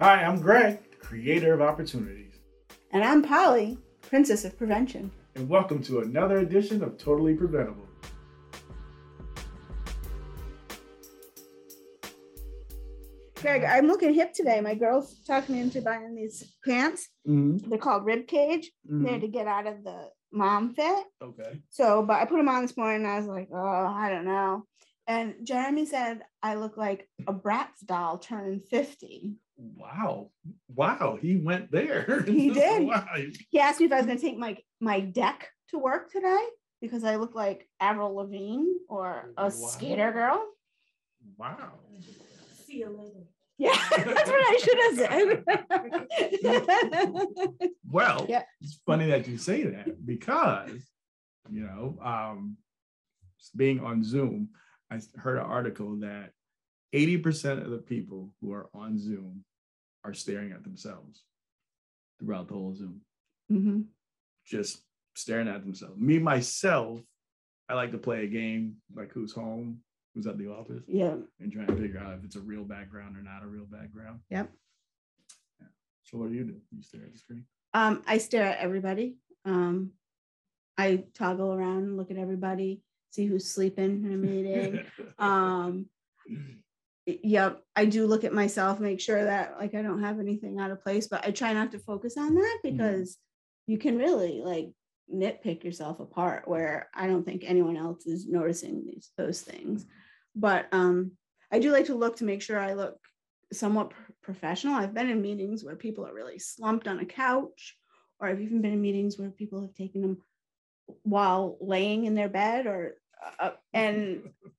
Hi, I'm Greg, creator of opportunities. And I'm Polly, princess of prevention. And welcome to another edition of Totally Preventable. Greg, I'm looking hip today. My girls talked me into buying these pants. Mm-hmm. They're called rib cage. Mm-hmm. They're to get out of the mom fit. Okay. So, but I put them on this morning and I was like, oh, I don't know. And Jeremy said I look like a Bratz doll turning 50. Wow. Wow. He went there. He did. wow. He asked me if I was going to take my, my deck to work today because I look like Avril Lavigne or a Wow. skater girl. Wow. See you later. Yeah, that's what I should have said. Well, Yeah. it's funny that you say that because, you know, um, being on Zoom, I heard an article that 80% of the people who are on Zoom are staring at themselves throughout the whole Zoom, Mhm. just staring at themselves. Me, myself, I like to play a game like Who's Home, Who's at the Office, Yeah. and try and figure out if it's a real background or not a real background. Yep. So, what do you do? You stare at the screen? Um, I stare at everybody. Um, I toggle around look at everybody, see who's sleeping in a meeting. um, yep, I do look at myself, make sure that like I don't have anything out of place, but I try not to focus on that because you can really like nitpick yourself apart where I don't think anyone else is noticing these those things. But um, I do like to look to make sure I look somewhat pr- professional. I've been in meetings where people are really slumped on a couch, or I've even been in meetings where people have taken them while laying in their bed, or uh, and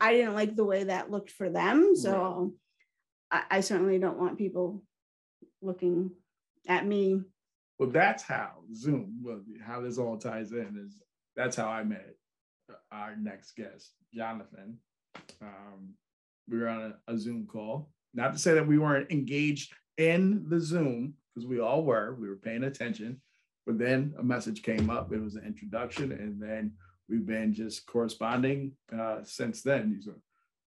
I- didn't like the way that looked for them. So I, I certainly don't want people looking at me. Well, that's how Zoom, well, how this all ties in is that's how I met our next guest, Jonathan. Um, we were on a, a Zoom call. Not to say that we weren't engaged in the Zoom, because we all were, we were paying attention. But then a message came up, it was an introduction, and then we've been just corresponding uh, since then. He's a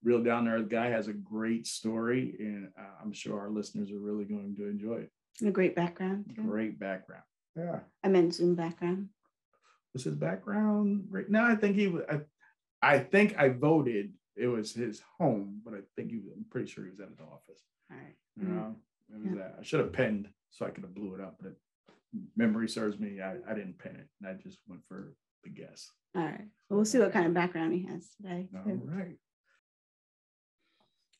real down to earth guy, has a great story, and uh, I'm sure our listeners are really going to enjoy it. A great background. too. Great background. Yeah. I meant Zoom background. was his background right now? I think he was. I, I think I voted. It was his home, but I think he was. I'm pretty sure he was at his office. All right. You know, it was that. I should have penned so I could have blew it up, but memory serves me. I, I didn't pen it, and I just went for the guess. All right. Well, we'll see what kind of background he has today. All too. right.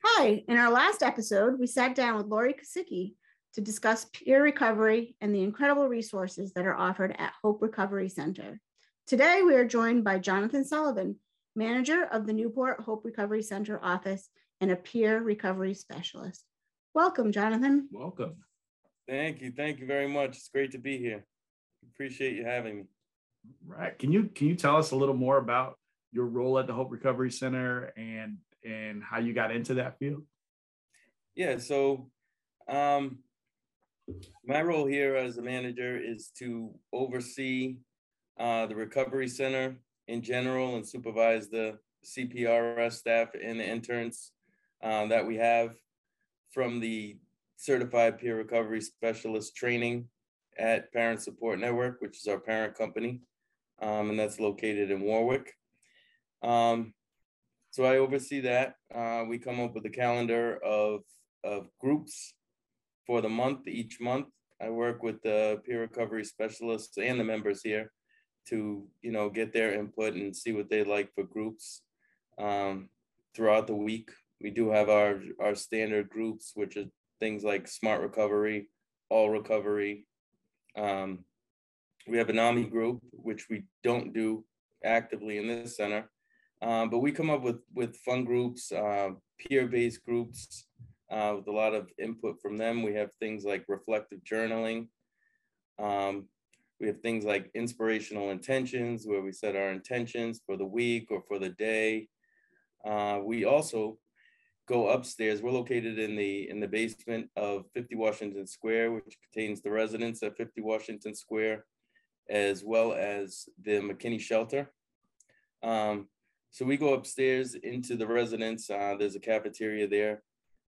Hi, in our last episode, we sat down with Lori Kosicki to discuss peer recovery and the incredible resources that are offered at Hope Recovery Center. Today, we are joined by Jonathan Sullivan, manager of the Newport Hope Recovery Center office and a peer recovery specialist. Welcome, Jonathan. Welcome. Thank you. Thank you very much. It's great to be here. Appreciate you having me. Right. Can you can you tell us a little more about your role at the Hope Recovery Center and and how you got into that field? Yeah, so um, my role here as a manager is to oversee uh, the recovery center in general and supervise the CPRS staff and the interns uh, that we have from the certified peer recovery specialist training at Parent Support Network, which is our parent company, um, and that's located in Warwick. Um, so I oversee that. Uh, we come up with a calendar of, of groups for the month, each month. I work with the peer recovery specialists and the members here to, you know, get their input and see what they like for groups um, throughout the week. We do have our, our standard groups, which are things like smart recovery, all recovery. Um, we have an AMI group, which we don't do actively in this center. Um, but we come up with with fun groups, uh, peer-based groups, uh, with a lot of input from them. We have things like reflective journaling. Um, we have things like inspirational intentions, where we set our intentions for the week or for the day. Uh, we also go upstairs. We're located in the in the basement of 50 Washington Square, which contains the residence at 50 Washington Square, as well as the McKinney Shelter. Um, so we go upstairs into the residence. Uh, there's a cafeteria there.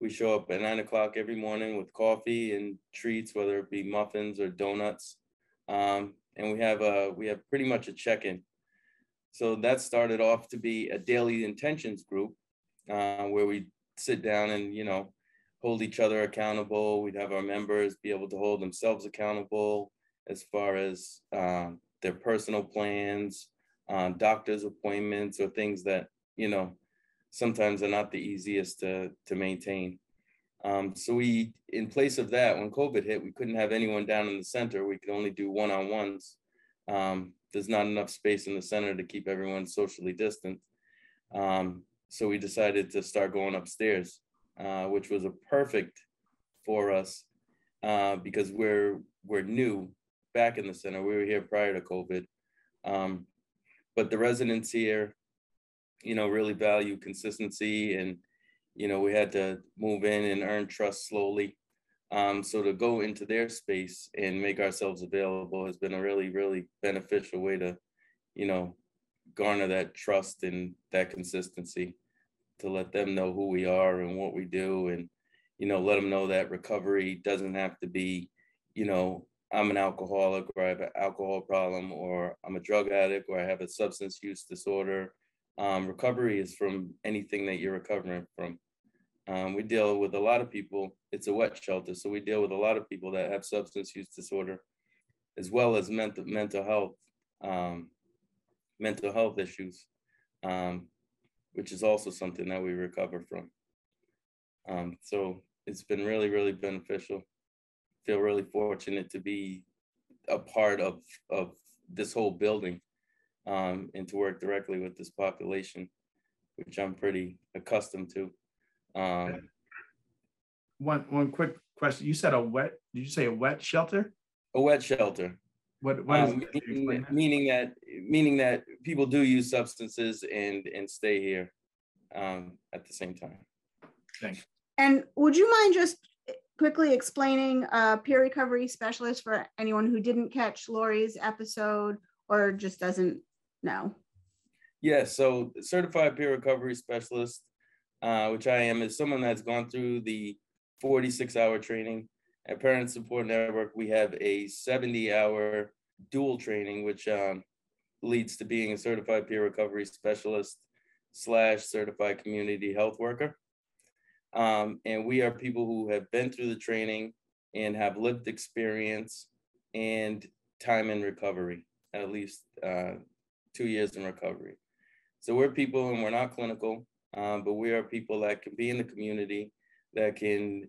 We show up at nine o'clock every morning with coffee and treats, whether it be muffins or donuts. Um, and we have a we have pretty much a check-in. So that started off to be a daily intentions group uh, where we sit down and you know hold each other accountable. We'd have our members be able to hold themselves accountable as far as um, their personal plans, uh, doctor's appointments, or things that you know sometimes are not the easiest to to maintain. Um, so we, in place of that, when COVID hit, we couldn't have anyone down in the center. We could only do one-on-ones. Um, there's not enough space in the center to keep everyone socially distant. Um, so we decided to start going upstairs, uh, which was a perfect for us uh, because we're we're new back in the center. We were here prior to COVID, um, but the residents here, you know, really value consistency, and you know, we had to move in and earn trust slowly. Um, so to go into their space and make ourselves available has been a really, really beneficial way to, you know, garner that trust and that consistency to let them know who we are and what we do and you know let them know that recovery doesn't have to be you know i'm an alcoholic or i have an alcohol problem or i'm a drug addict or i have a substance use disorder um, recovery is from anything that you're recovering from um, we deal with a lot of people it's a wet shelter so we deal with a lot of people that have substance use disorder as well as mental mental health um, mental health issues um, which is also something that we recover from. Um, so it's been really, really beneficial. Feel really fortunate to be a part of of this whole building um, and to work directly with this population, which I'm pretty accustomed to. Um, one one quick question. You said a wet. Did you say a wet shelter? A wet shelter. What, what um, meaning, that? meaning that meaning that people do use substances and and stay here um, at the same time. Thanks. And would you mind just quickly explaining uh, peer recovery specialist for anyone who didn't catch Lori's episode or just doesn't know? Yeah, so certified peer recovery specialist, uh, which I am, is someone that's gone through the 46 hour training at Parent Support Network, we have a 70 hour dual training, which um, leads to being a certified peer recovery specialist slash certified community health worker. Um, and we are people who have been through the training and have lived experience and time in recovery, at least uh, two years in recovery. So we're people and we're not clinical, um, but we are people that can be in the community, that can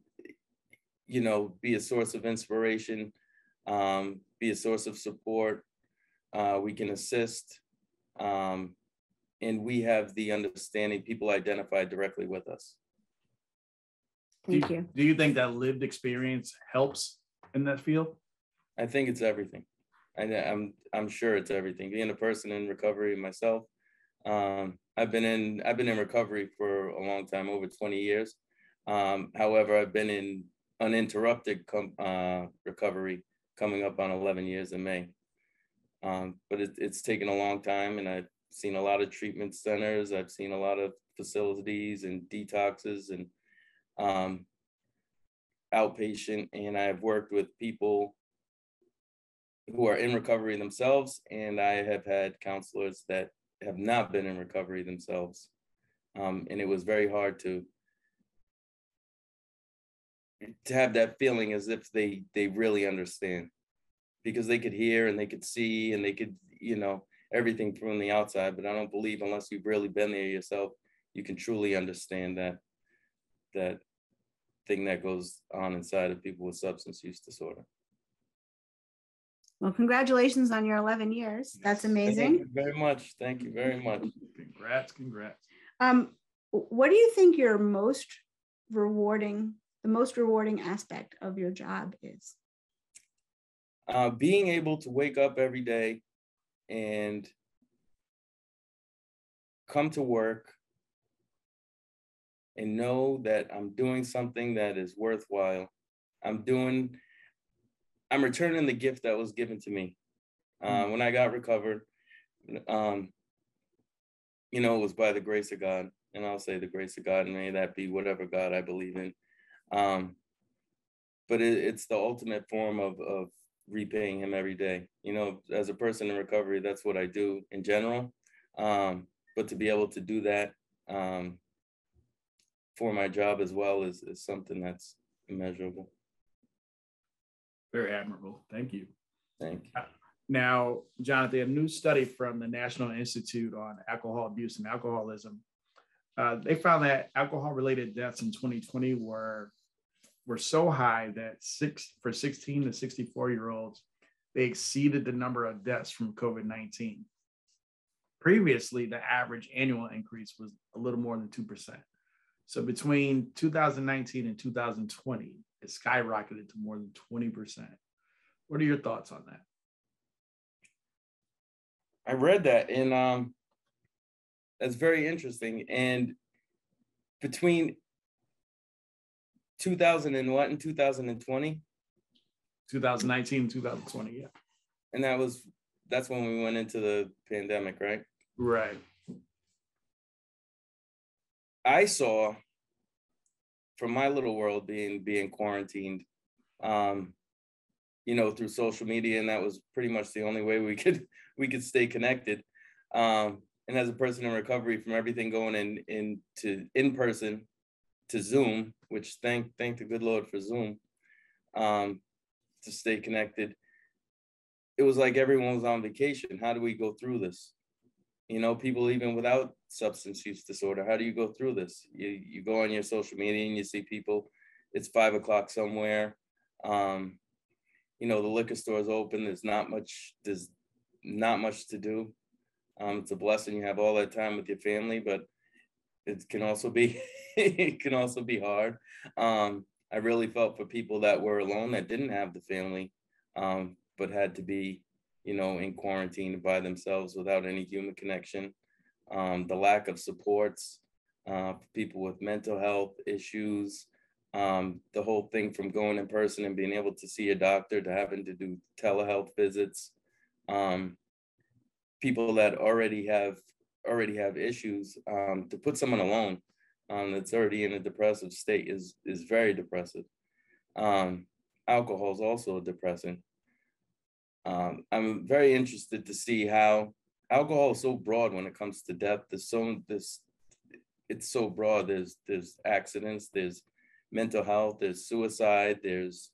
you know, be a source of inspiration, um, be a source of support. Uh, we can assist. Um, and we have the understanding people identify directly with us. Thank do you, Do you think that lived experience helps in that field? I think it's everything. I, I'm I'm sure it's everything. Being a person in recovery myself, um, I've been in I've been in recovery for a long time, over 20 years. Um, however, I've been in uninterrupted com- uh, recovery coming up on 11 years in May. Um, but it, it's taken a long time, and I've seen a lot of treatment centers. I've seen a lot of facilities and detoxes and um, outpatient, and I've worked with people who are in recovery themselves, and I have had counselors that have not been in recovery themselves. Um, and it was very hard to to have that feeling as if they they really understand because they could hear and they could see and they could you know everything from the outside but i don't believe unless you've really been there yourself you can truly understand that that thing that goes on inside of people with substance use disorder. Well congratulations on your 11 years. That's amazing thank you very much. Thank you very much. Congrats congrats. Um what do you think your most rewarding the most rewarding aspect of your job is? Uh, being able to wake up every day and come to work and know that I'm doing something that is worthwhile. I'm doing, I'm returning the gift that was given to me. Uh, when I got recovered, um, you know, it was by the grace of God. and I'll say the grace of God, and may that be whatever God I believe in. Um, but it, it's the ultimate form of of repaying Him every day. You know, as a person in recovery, that's what I do in general. Um, but to be able to do that um, for my job as well is is something that's immeasurable. Very admirable. Thank you. Thank you. Now, Jonathan, a new study from the National Institute on Alcohol Abuse and Alcoholism, uh, they found that alcohol-related deaths in 2020 were were so high that six for 16 to 64 year olds, they exceeded the number of deaths from COVID-19. Previously, the average annual increase was a little more than 2%. So between 2019 and 2020, it skyrocketed to more than 20%. What are your thoughts on that? I read that and um that's very interesting. And between 2000 and what in 2020? 2019, 2020, yeah. And that was that's when we went into the pandemic, right? Right. I saw from my little world being being quarantined, um, you know, through social media, and that was pretty much the only way we could we could stay connected. Um, and as a person in recovery from everything going in into in person to Zoom, which thank thank the good Lord for Zoom, um, to stay connected. It was like everyone was on vacation. How do we go through this? You know, people even without substance use disorder, how do you go through this? You you go on your social media and you see people. It's five o'clock somewhere. Um, you know, the liquor store is open. There's not much. There's not much to do. Um, it's a blessing you have all that time with your family, but it can also be it can also be hard. Um, I really felt for people that were alone that didn't have the family, um, but had to be, you know, in quarantine by themselves without any human connection. Um, the lack of supports uh, for people with mental health issues, um, the whole thing from going in person and being able to see a doctor to having to do telehealth visits um, people that already have already have issues um, to put someone alone um, that's already in a depressive state is is very depressive. Um, alcohol is also depressing. Um, I'm very interested to see how alcohol is so broad when it comes to death. There's so this it's so broad. There's there's accidents. There's mental health. There's suicide. There's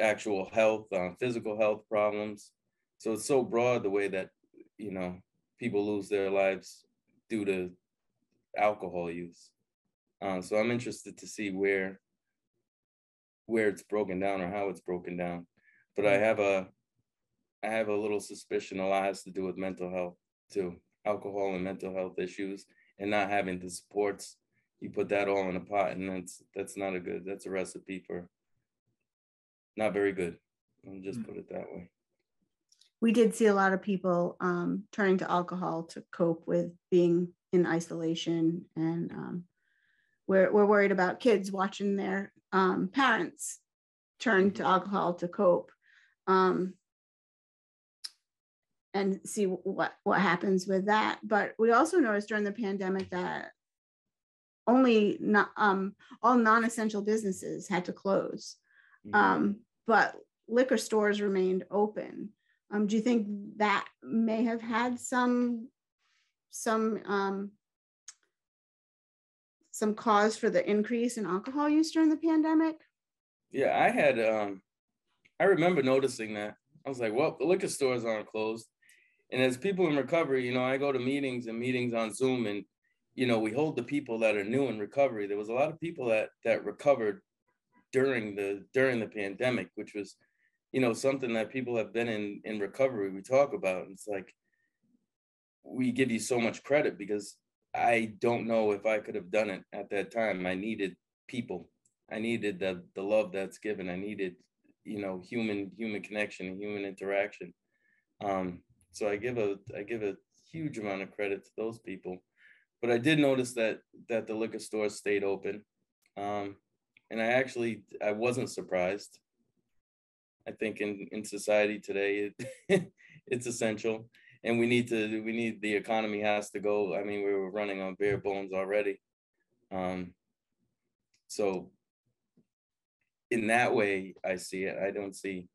actual health, uh, physical health problems. So it's so broad the way that you know people lose their lives due to alcohol use. Um, so I'm interested to see where where it's broken down or how it's broken down. But I have a I have a little suspicion a lot has to do with mental health too, alcohol and mental health issues, and not having the supports. You put that all in a pot, and that's that's not a good. That's a recipe for not very good. I'll just put it that way. We did see a lot of people um, turning to alcohol to cope with being in isolation, and um, we're we're worried about kids watching their um, parents turn to alcohol to cope, um, and see what what happens with that. But we also noticed during the pandemic that only not um, all non-essential businesses had to close. Mm-hmm. Um, but liquor stores remained open. Um, do you think that may have had some some um, some cause for the increase in alcohol use during the pandemic? Yeah, I had um, I remember noticing that. I was like, well, the liquor stores aren't closed. And as people in recovery, you know, I go to meetings and meetings on Zoom and you know, we hold the people that are new in recovery. There was a lot of people that that recovered during the during the pandemic, which was, you know, something that people have been in in recovery. We talk about. And it's like we give you so much credit because I don't know if I could have done it at that time. I needed people. I needed the the love that's given. I needed, you know, human human connection and human interaction. Um, so I give a I give a huge amount of credit to those people. But I did notice that that the liquor stores stayed open. Um, and I actually I wasn't surprised. I think in in society today it, it's essential. and we need to we need the economy has to go. I mean, we were running on bare bones already. Um, so in that way, I see it. I don't see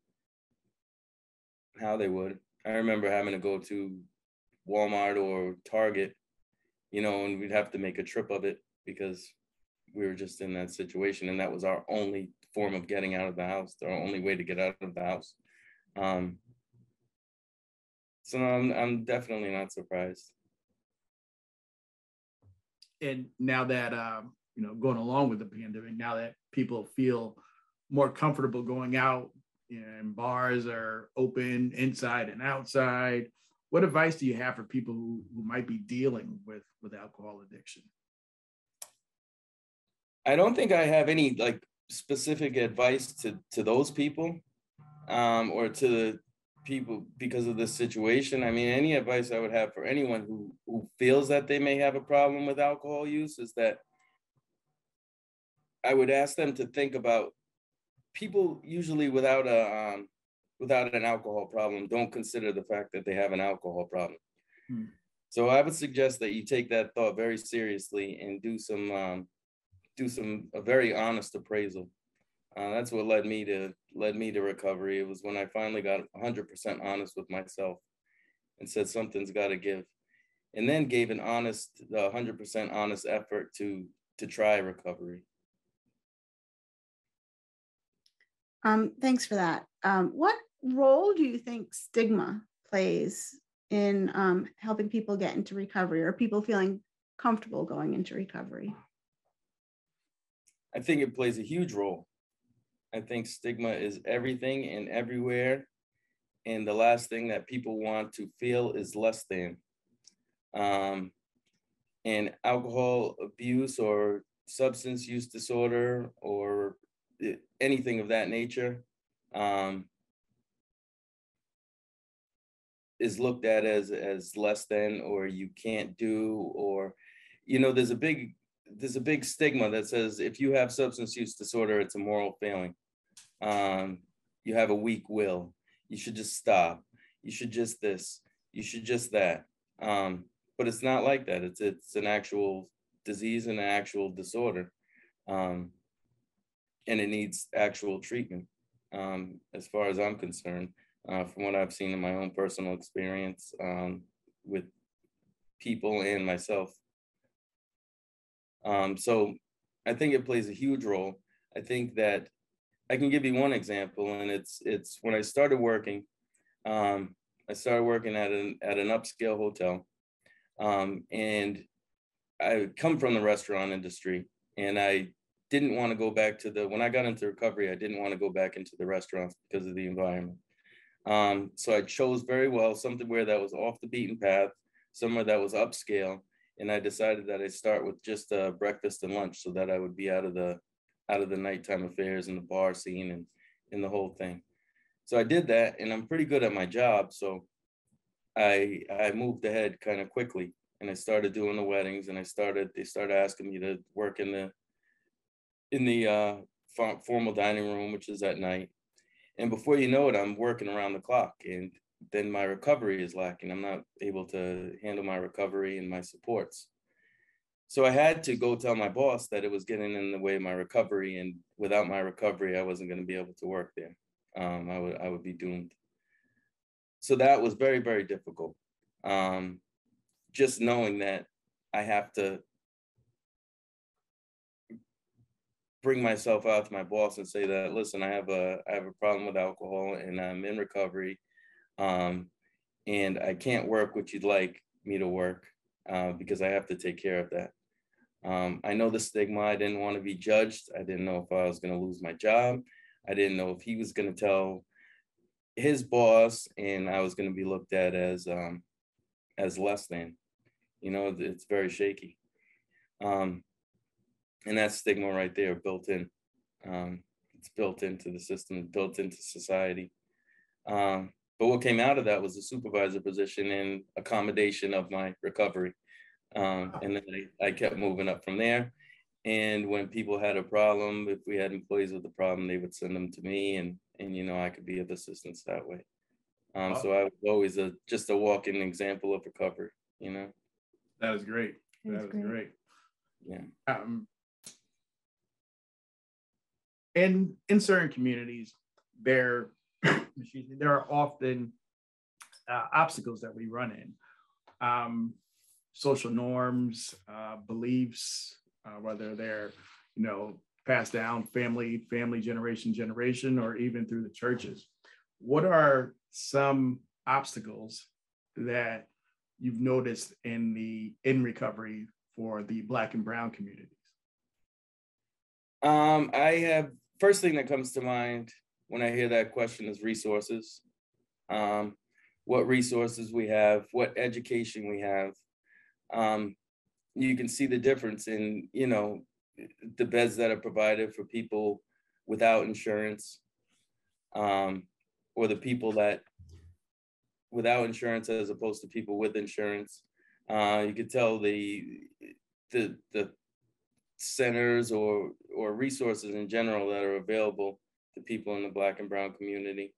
how they would. I remember having to go to Walmart or Target, you know, and we'd have to make a trip of it because we were just in that situation, and that was our only form of getting out of the house, our only way to get out of the house. Um, so I'm I'm definitely not surprised. And now that um, you know, going along with the pandemic, now that people feel more comfortable going out and bars are open inside and outside, what advice do you have for people who, who might be dealing with with alcohol addiction? I don't think I have any like specific advice to to those people um, or to the people because of this situation. I mean, any advice I would have for anyone who who feels that they may have a problem with alcohol use is that I would ask them to think about people usually without a um, without an alcohol problem don't consider the fact that they have an alcohol problem. Hmm. So I would suggest that you take that thought very seriously and do some um, do some a very honest appraisal uh, that's what led me to led me to recovery. It was when I finally got 100% honest with myself and said something's got to give, and then gave an honest, 100% honest effort to to try recovery. Um, thanks for that. Um, what role do you think stigma plays in um, helping people get into recovery or people feeling comfortable going into recovery? I think it plays a huge role. I think stigma is everything and everywhere. And the last thing that people want to feel is less than. Um, and alcohol abuse or substance use disorder or anything of that nature um, is looked at as as less than or you can't do or you know there's a big there's a big stigma that says if you have substance use disorder it's a moral failing um, you have a weak will. You should just stop. You should just this. You should just that. Um, but it's not like that. It's it's an actual disease and an actual disorder, um, and it needs actual treatment. Um, as far as I'm concerned, uh, from what I've seen in my own personal experience um, with people and myself. Um, so I think it plays a huge role. I think that I can give you one example, and it's it's when I started working. Um, I started working at an at an upscale hotel, um, and I come from the restaurant industry, and I didn't want to go back to the when I got into recovery. I didn't want to go back into the restaurants because of the environment. Um, so I chose very well something where that was off the beaten path, somewhere that was upscale, and I decided that I'd start with just uh, breakfast and lunch so that I would be out of the out of the nighttime affairs and the bar scene and and the whole thing. So I did that, and I'm pretty good at my job. So I I moved ahead kind of quickly, and I started doing the weddings, and I started they started asking me to work in the in the uh, formal dining room, which is at night. And before you know it, I'm working around the clock, and then my recovery is lacking. I'm not able to handle my recovery and my supports. So I had to go tell my boss that it was getting in the way of my recovery, and without my recovery, I wasn't going to be able to work there. Um, I would I would be doomed. So that was very very difficult. Um, just knowing that I have to bring myself out to my boss and say that listen, I have a I have a problem with alcohol and I'm in recovery, um, and I can't work what you'd like me to work uh, because I have to take care of that. Um, I know the stigma. I didn't want to be judged. I didn't know if I was going to lose my job. I didn't know if he was going to tell his boss, and I was going to be looked at as um, as less than. You know, it's very shaky, um, and that stigma right there built in. Um, it's built into the system, built into society. Um, but what came out of that was a supervisor position and accommodation of my recovery. Um, and then I, I kept moving up from there. And when people had a problem, if we had employees with a problem, they would send them to me, and and you know I could be of assistance that way. Um, so I was always a just a walking example of recovery, you know. that was great. That That is is great. great. Yeah. Um, in in certain communities, there there are often uh, obstacles that we run in. Um, social norms, uh, beliefs, uh, whether they're you know passed down family family generation generation or even through the churches. What are some obstacles that you've noticed in the in recovery for the black and brown communities? Um, I have first thing that comes to mind when I hear that question is resources. Um, what resources we have, what education we have. Um, you can see the difference in, you know, the beds that are provided for people without insurance, um, or the people that without insurance as opposed to people with insurance. Uh, you could tell the the the centers or or resources in general that are available to people in the black and brown community.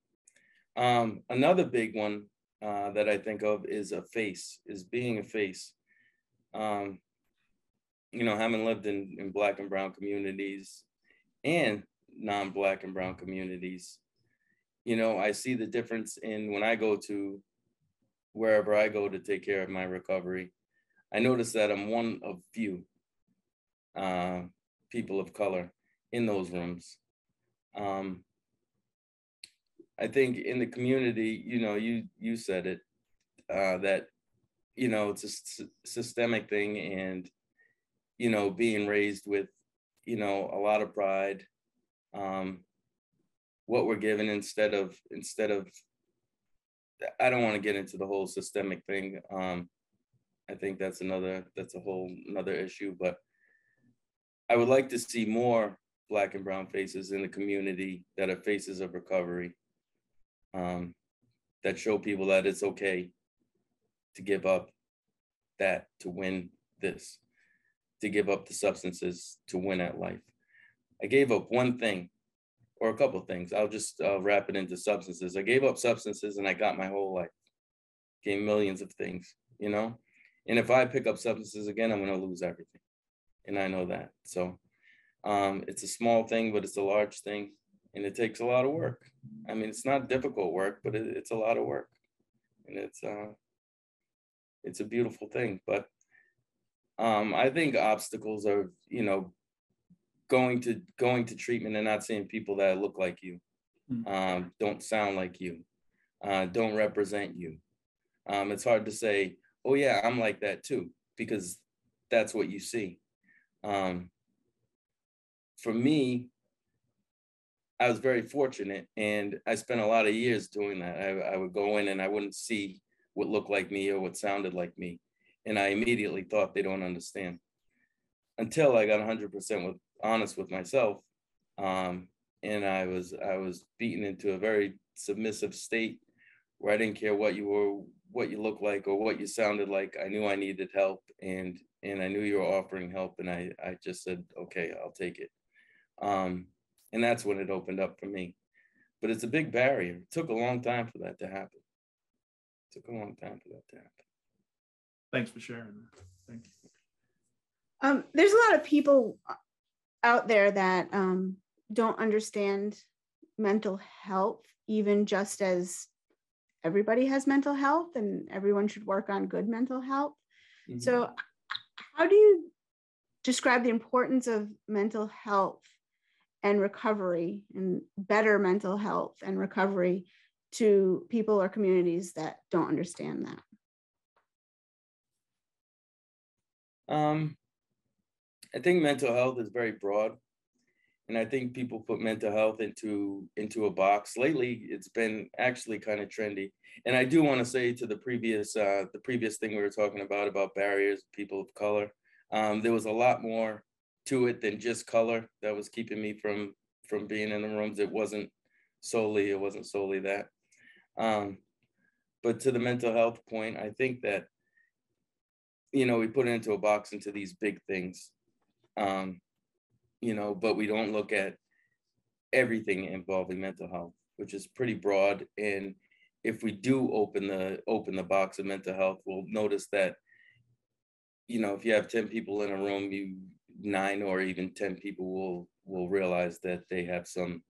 Um, another big one uh, that I think of is a face, is being a face. Um, you know, having lived in, in black and brown communities and non-black and brown communities, you know, I see the difference in when I go to wherever I go to take care of my recovery. I notice that I'm one of few uh, people of color in those rooms. Um, I think in the community, you know, you you said it uh, that you know it's a s- systemic thing, and you know, being raised with you know a lot of pride, um, what we're given instead of instead of. I don't want to get into the whole systemic thing. Um, I think that's another that's a whole another issue, but I would like to see more black and brown faces in the community that are faces of recovery. Um, that show people that it's okay to give up that to win this, to give up the substances to win at life. I gave up one thing or a couple things. I'll just uh, wrap it into substances. I gave up substances and I got my whole life, gained millions of things, you know? And if I pick up substances again, I'm going to lose everything. And I know that. So um, it's a small thing, but it's a large thing. And it takes a lot of work. I mean, it's not difficult work, but it, it's a lot of work. And it's uh, it's a beautiful thing. But um, I think obstacles are, you know, going to going to treatment and not seeing people that look like you, Mm. um, don't sound like you, uh, don't represent you. Um, it's hard to say, oh yeah, I'm like that too, because that's what you see. Um, for me, I was very fortunate and I spent a lot of years doing that. I, I would go in and I wouldn't see what looked like me or what sounded like me. And I immediately thought they don't understand until I got 100% with honest with myself. Um, and I was I was beaten into a very submissive state where I didn't care what you were, what you looked like, or what you sounded like. I knew I needed help, and and I knew you were offering help, and I I just said, okay, I'll take it. Um, and that's when it opened up for me. But it's a big barrier. It took a long time for that to happen. It took a long time for that to happen. Thanks for sharing. Thank you. Um, there's a lot of people out there that um, don't understand mental health, even just as everybody has mental health and everyone should work on good mental health. So, how do you describe the importance of mental health and recovery and better mental health and recovery to people or communities that don't understand that? Um, I think mental health is very broad, and I think people put mental health into into a box. Lately, it's been actually kind of trendy. And I do want to say to the previous uh, the previous thing we were talking about about barriers, people of color. Um, there was a lot more to it than just color that was keeping me from from being in the rooms. It wasn't solely it wasn't solely that. Um, but to the mental health point, I think that you know we put it into a box into these big things um, you know, but we don't look at everything involving mental health, which is pretty broad. And if we do open the open the box of mental health, we'll notice that, you know, if you have 10 people in a room, you nine or even 10 people will will realize that they have some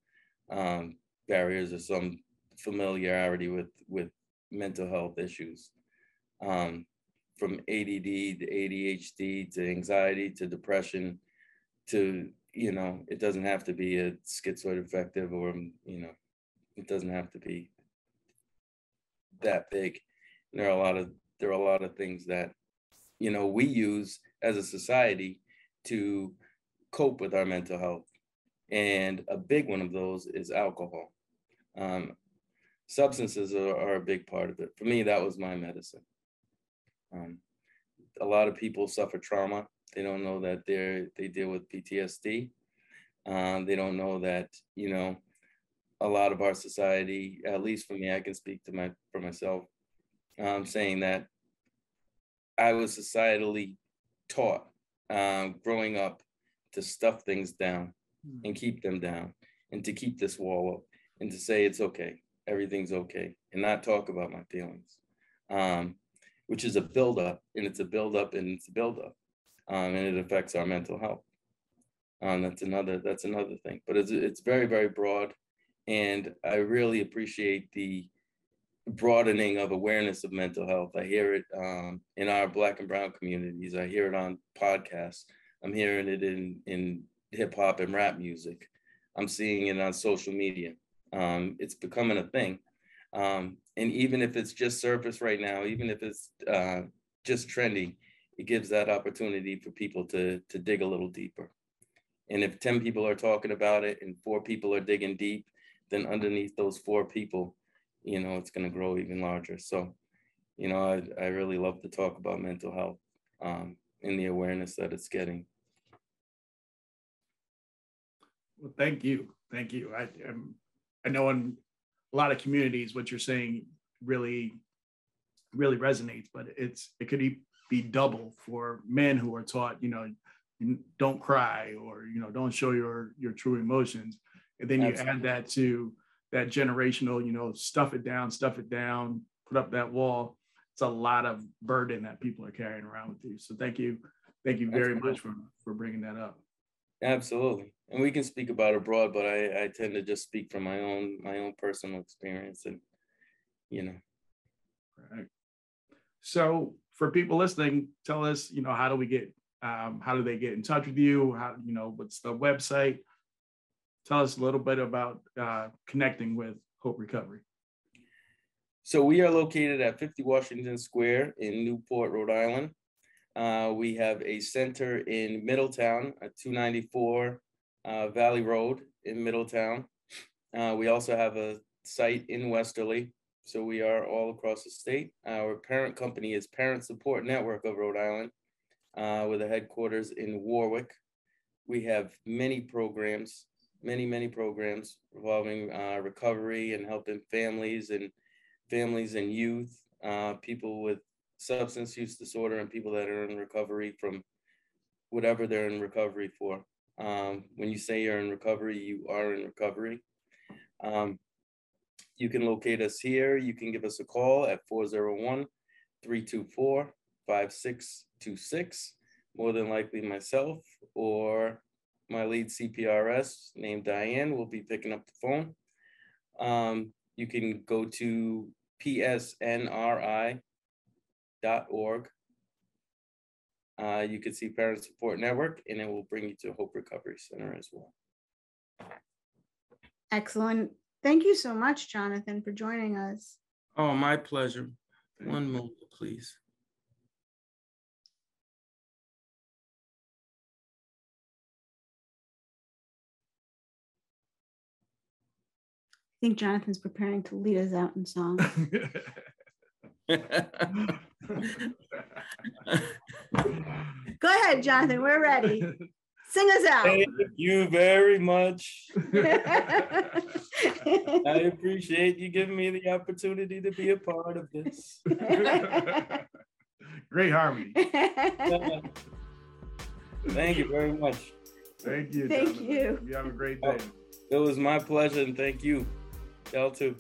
um, barriers or some familiarity with with mental health issues. Um, from ADD to ADHD to anxiety to depression to you know it doesn't have to be a schizoaffective or you know it doesn't have to be that big. And there are a lot of there are a lot of things that you know we use as a society to cope with our mental health, and a big one of those is alcohol. Um, substances are, are, a big part of it. For me, that was my medicine. Um, a lot of people suffer trauma. They don't know that they're they deal with PTSD. Um, they don't know that you know a lot of our society, at least for me, I can speak to my for myself, um, saying that I was societally taught um, growing up to stuff things down and hmm. keep them down and to keep this wall up and to say it's okay, everything's okay, and not talk about my feelings, um, which is a buildup and it's a buildup and it's a buildup, um, and it affects our mental health. Um, that's another that's another thing, but it's it's very very broad and I really appreciate the broadening of awareness of mental health. I hear it um, in our Black and Brown communities. I hear it on podcasts. I'm hearing it in in hip hop and rap music. I'm seeing it on social media. Um, it's becoming a thing. Um, and even if it's just surface right now, even if it's uh, just trendy, it gives that opportunity for people to to dig a little deeper. And if 10 people are talking about it and four people are digging deep, then underneath those four people, you know, it's going to grow even larger. So, you know, I, I really love to talk about mental health um, and the awareness that it's getting. Well, thank you. Thank you. I, I'm, I know in a lot of communities, what you're saying really, really resonates, but it's, it could be double for men who are taught, you know, don't cry or, you know, don't show your, your true emotions and then you add that to that generational, you know, stuff it down, stuff it down, put up that wall. It's a lot of burden that people are carrying around with you. So thank you, thank you very Absolutely. much for for bringing that up. Absolutely, and we can speak about abroad, but I I tend to just speak from my own my own personal experience, and you know. Right. So for people listening, tell us, you know, how do we get, um, how do they get in touch with you? How, you know, what's the website? tell us a little bit about uh, connecting with Hope Recovery. So we are located at 50 Washington Square in Newport, Rhode Island. Uh, we have a center in Middletown at 294 uh, Valley Road in Middletown. Uh, we also have a site in Westerly. So we are all across the state. Our parent company is Parent Support Network of Rhode Island uh, with a headquarters in Warwick. We have many programs many, many programs involving uh, recovery and helping families and families and youth, uh, people with substance use disorder, and people that are in recovery from whatever they're in recovery for. Um, when you say you're in recovery, you are in recovery. Um, you can locate us here. You can give us a call at 401 324 5626. More than likely, myself or my lead CPRS named Diane will be picking up the phone. Um, you can go to psnri.org. Uh, you can see Parent Support Network, and it will bring you to Hope Recovery Center as well. Excellent. Thank you so much, Jonathan, for joining us. Oh, my pleasure. One moment, please. I think Jonathan's preparing to lead us out in song. Go ahead, Jonathan. We're ready. Sing us out. Thank you very much. I appreciate you giving me the opportunity to be a part of this. Great harmony. Thank you very much. Thank you. Thank Jonathan. you. You have a great oh, day. It was my pleasure and thank you. Y'all too.